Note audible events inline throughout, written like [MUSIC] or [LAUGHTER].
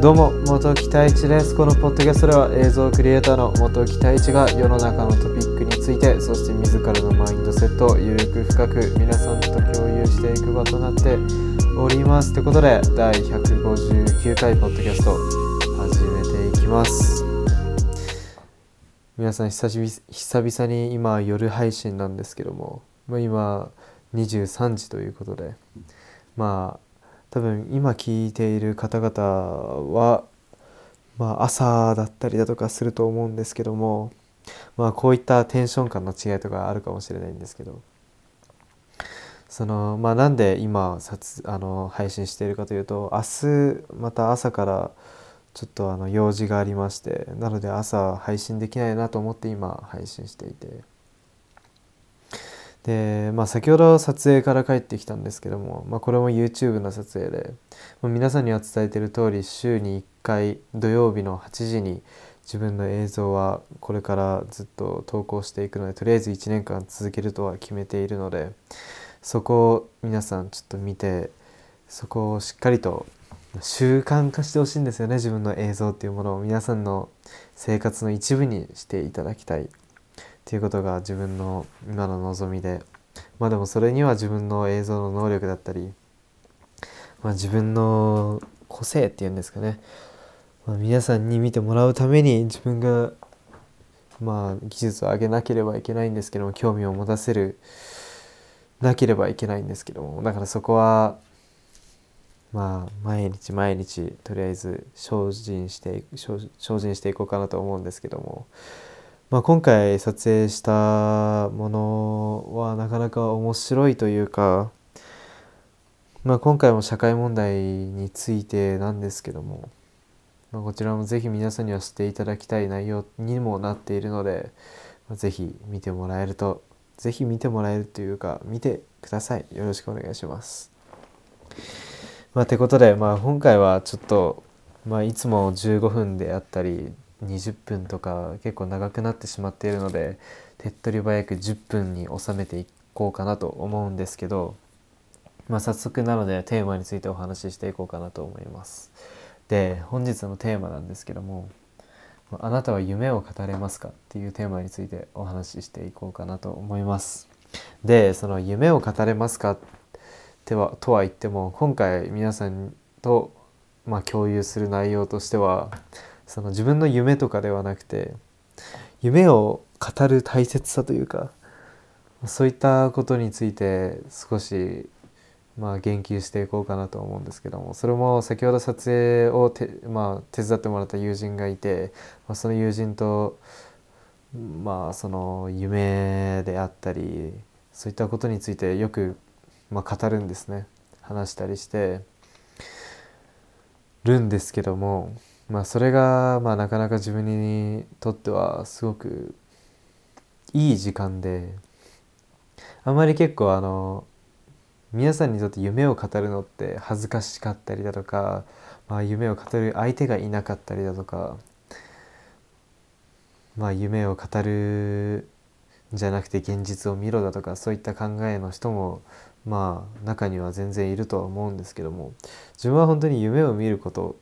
どうも元木太一です。このポッドキャストでは映像クリエイターの元木太一が世の中のトピックについてそして自らのマインドセットをゆるく深く皆さんと共有していく場となっておりますということで第159回ポッドキャスト始めていきます。皆さん久々に今夜配信なんですけども今23時ということでまあ多分今聞いている方々は、まあ、朝だったりだとかすると思うんですけども、まあ、こういったテンション感の違いとかあるかもしれないんですけどそのまあなんで今撮あの配信しているかというと明日また朝からちょっとあの用事がありましてなので朝配信できないなと思って今配信していて。で、まあ、先ほど撮影から帰ってきたんですけども、まあ、これも YouTube の撮影で、まあ、皆さんには伝えてる通り週に1回土曜日の8時に自分の映像はこれからずっと投稿していくのでとりあえず1年間続けるとは決めているのでそこを皆さんちょっと見てそこをしっかりと習慣化してほしいんですよね自分の映像っていうものを皆さんの生活の一部にしていただきたい。っていうことが自分の今の望みでまあでもそれには自分の映像の能力だったり、まあ、自分の個性っていうんですかね、まあ、皆さんに見てもらうために自分がまあ技術を上げなければいけないんですけども興味を持たせるなければいけないんですけどもだからそこはまあ毎日毎日とりあえず精進して精進していこうかなと思うんですけども。まあ、今回撮影したものはなかなか面白いというか、まあ、今回も社会問題についてなんですけども、まあ、こちらもぜひ皆さんには知っていただきたい内容にもなっているので、まあ、ぜひ見てもらえるとぜひ見てもらえるというか見てくださいよろしくお願いします。まあ、てことで、まあ、今回はちょっと、まあ、いつも15分であったり20分とか結構長くなってしまっているので手っ取り早く10分に収めていこうかなと思うんですけど、まあ、早速なのでテーマについてお話ししていこうかなと思います。で本日のテーマなんですけども「あなたは夢を語れますか?」っていうテーマについてお話ししていこうかなと思います。でその「夢を語れますか?」とは言っても今回皆さんと、まあ、共有する内容としてはその自分の夢とかではなくて夢を語る大切さというかそういったことについて少しまあ言及していこうかなと思うんですけどもそれも先ほど撮影をて、まあ、手伝ってもらった友人がいて、まあ、その友人とまあその夢であったりそういったことについてよく、まあ、語るんですね。話したりしてるんですけどもまあそれがまあなかなか自分にとってはすごくいい時間であまり結構あの皆さんにとって夢を語るのって恥ずかしかったりだとか、まあ、夢を語る相手がいなかったりだとか、まあ、夢を語るじゃなくて現実を見ろだとかそういった考えの人もまあ中には全然いるとは思うんですけども自分は本当に夢を見ること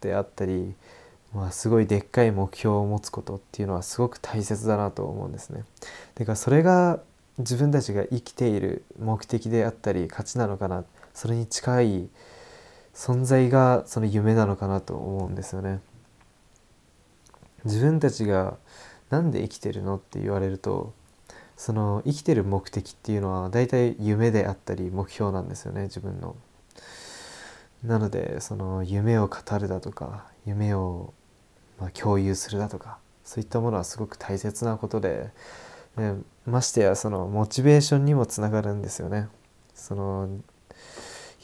であったり、まあ、すごいでっかい目標を持つことっていうのはすごく大切だなと思うんですね。だからそれが自分たちが生きている目的であったり価値なのかなそれに近い存在がその夢なのかなと思うんですよね。自分たちが何で生きてるのって言われるとその生きてる目的っていうのは大体夢であったり目標なんですよね自分の。なのでその夢を語るだとか夢をま共有するだとかそういったものはすごく大切なことででましてやそのモチベーションにもつながるんですよね。その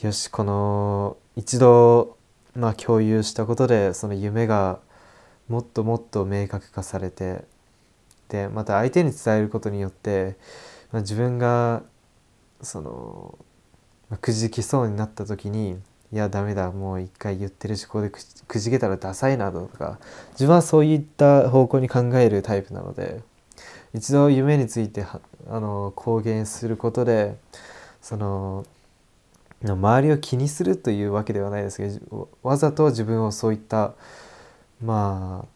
よしこの一度まあ共有したことでその夢がもっともっと明確化されてでまた相手に伝えることによって、まあ、自分がその、ま、くじきそうになった時にいやダメだもう一回言ってるしここでくじけたらダサいなとか自分はそういった方向に考えるタイプなので一度夢についてあの公言することでその周りを気にするというわけではないですけどわざと自分をそういったまあ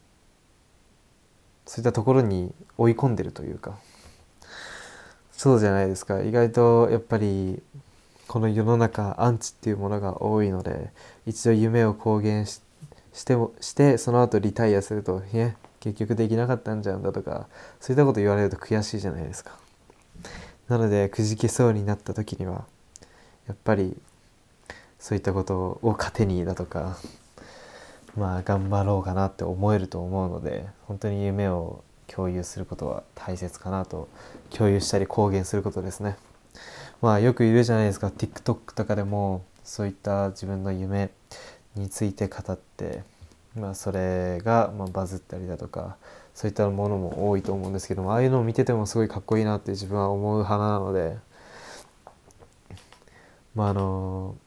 そういったところに追い込んでるというかそうじゃないですか。意外とやっぱりこの世の中アンチっていうものが多いので一度夢を公言ししてもしてその後リタイアすると「いや結局できなかったんじゃんだ」とかそういったこと言われると悔しいじゃないですか。なのでくじけそうになった時にはやっぱりそういったことを糧にだとかまあ頑張ろうかなって思えると思うので本当に夢を共有することは大切かなと共有したり公言することですね。まあよくいるじゃないですか。TikTok とかでもそういった自分の夢について語って、まあ、それがまバズったりだとかそういったものも多いと思うんですけどもああいうのを見ててもすごいかっこいいなって自分は思う派なのでまああの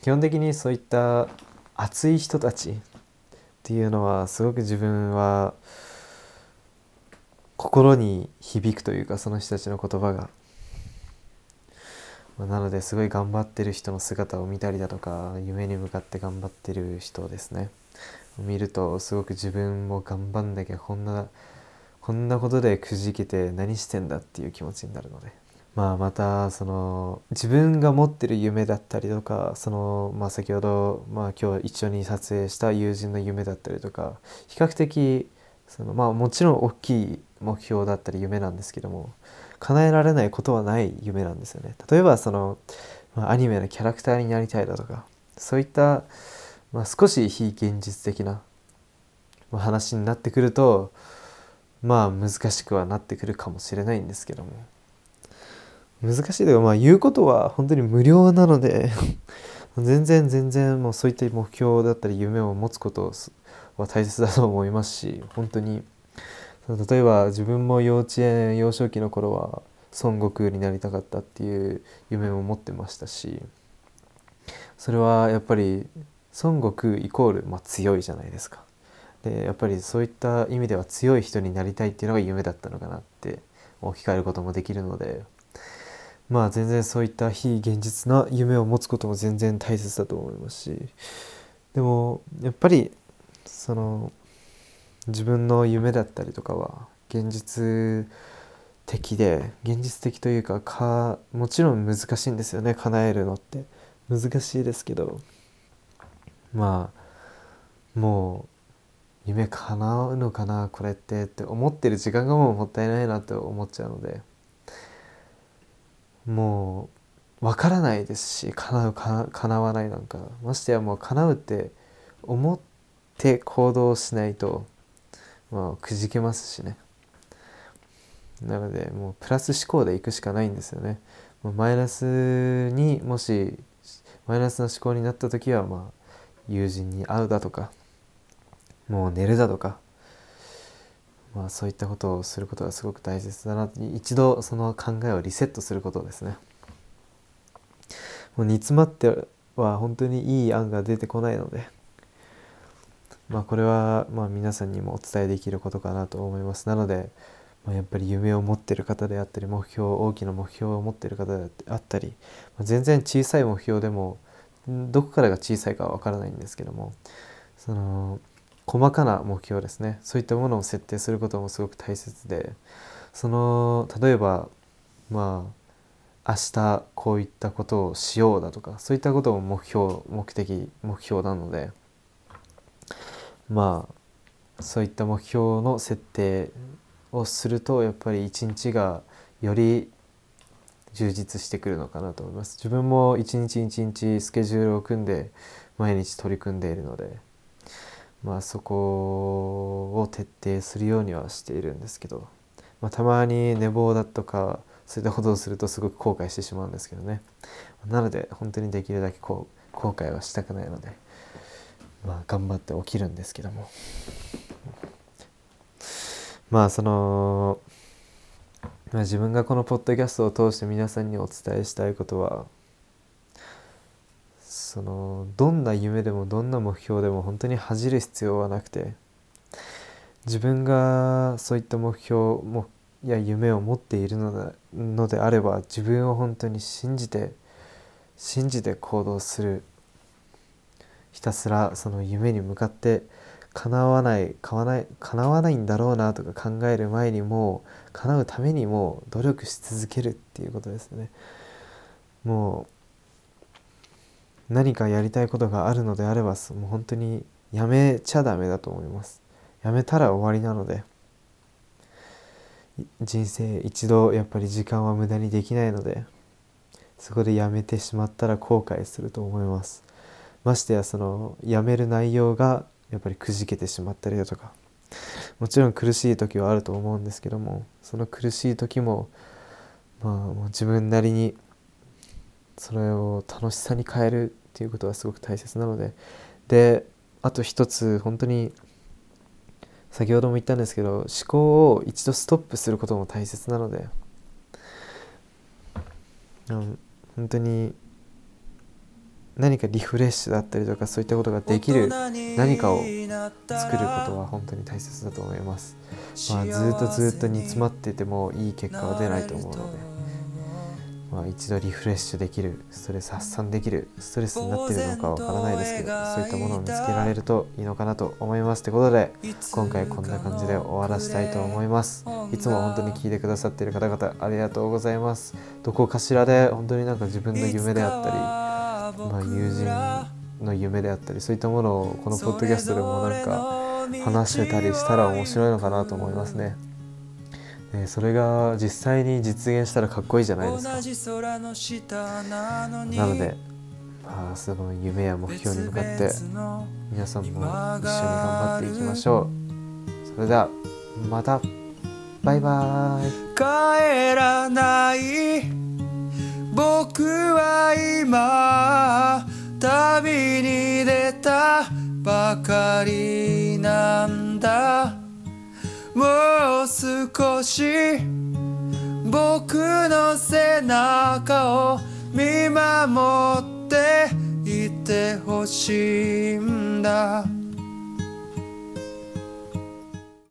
基本的にそういった熱い人たちっていうのはすごく自分は心に響くというかその人たちの言葉がまなのですごい頑張ってる人の姿を見たりだとか夢に向かって頑張ってる人ですね見るとすごく自分も頑張んなきゃこんなこんなことでくじけて何してんだっていう気持ちになるので。まあ、またその自分が持ってる夢だったりとかその、まあ、先ほど、まあ、今日一緒に撮影した友人の夢だったりとか比較的その、まあ、もちろん大きい目標だったり夢なんですけども叶えられないことはない夢なんですよね。例えばその、まあ、アニメのキャラクターになりたいだとかそういった、まあ、少し非現実的な話になってくるとまあ難しくはなってくるかもしれないんですけども難しいというかまあ言うことは本当に無料なので [LAUGHS] 全然全然もうそういった目標だったり夢を持つことは大切だと思いますし本当に例えば自分も幼稚園幼少期の頃は孫悟空になりたかったっていう夢も持ってましたしそれはやっぱり孫悟空イコール、まあ、強いじゃないですか。でやっぱりそういった意味では強い人になりたいっていうのが夢だったのかなって置き換えることもできるのでまあ全然そういった非現実な夢を持つことも全然大切だと思いますしでもやっぱりその自分の夢だったりとかは現実的で現実的というかかもちろん難しいんですよね叶えるのって。難しいですけどまあもう夢叶うのかなこれってって思ってる時間がもうもったいないなって思っちゃうのでもうわからないですし叶うか叶わないなんか。ましてやもう叶うって思って行動しないとまあくじけますしね。なのでもうプラス思考でいくしかないんですよね。もうマイナスにもしマイナスな思考になった時はまあ友人に会うだとかもう寝るだとかまあそういったことをすることがすごく大切だな一度その考えをリセットすることですね。もう煮詰まっては本当にいい案が出てこないのでまあこれはま皆さんにもお伝えできることかなと思います。なので、まあ、やっぱり夢を持ってる方であったり目標大きな目標を持ってる方であったり、まあ、全然小さい目標でもどこからが小さいかは分からないんですけどもその細かな目標ですね。そういったものを設定することもすごく大切でその例えばまあ明日こういったことをしようだとかそういったことも目標目的目標なのでまあそういった目標の設定をするとやっぱり一日がより充実してくるのかなと思います。自分も一日一日スケジュールを組んで毎日取り組んでいるのでまあそこを徹底するようにはしているんですけど、まあ、たまに寝坊だとかそういったことをするとすごく後悔してしまうんですけどね。なので本当にできるだけこう後悔はしたくないのでまあ頑張って起きるんですけども。まあそのまあ、自分がこのポッドキャストを通して皆さんにお伝えしたいことはそのどんな夢でもどんな目標でも本当に恥じる必要はなくて自分がそういった目標もや夢を持っているののであれば自分を本当に信じて信じて行動するひたすらその夢に向かって叶わない叶わない叶わないんだろうなとか考える前にも叶うためにも努力し続けるっていうことですね。もう何かやりたいことがあるのであればもう本当にやめちゃダメだと思います。やめたら終わりなので人生一度やっぱり時間は無駄にできないのでそこでやめてしまったら後悔すると思います。ましてやそのやめる内容がやっぱりくじけてしまったりだとかもちろん苦しい時はあると思うんですけどもその苦しい時もまあ自分なりにそれを楽しさに変えるっていうことはすごく大切なのでであと一つ本当に先ほども言ったんですけど思考を一度ストップすることも大切なので、うん、本当に何かリフレッシュだったりとかそういったことができる何かを作ることは本当に大切だと思います、まあ、ずっとずっと煮詰まっててもいい結果は出ないと思うので、まあ、一度リフレッシュできるストレス発散できるストレスになっているのかわからないですけどそういったものを見つけられるといいのかなと思いますということで今回こんな感じで終わらせたいと思います。いつも本当に聞いてくださっている方々ありがとうございます。どこかしらで本当になんか自分の夢であったりまあ、友人の夢であったりそういったものをこのポッドキャストでもなんか話してたりしたら面白いのかなと思いますね。でそれが実際に実現したらかっこいいじゃないですか。なので、まあ、その夢や目標に向かって皆さんも一緒に頑張っていきましょう。それではまたバイバイ帰らない僕は今ばかりなんだ。もう少し僕の背中を見守っていてほしいんだ。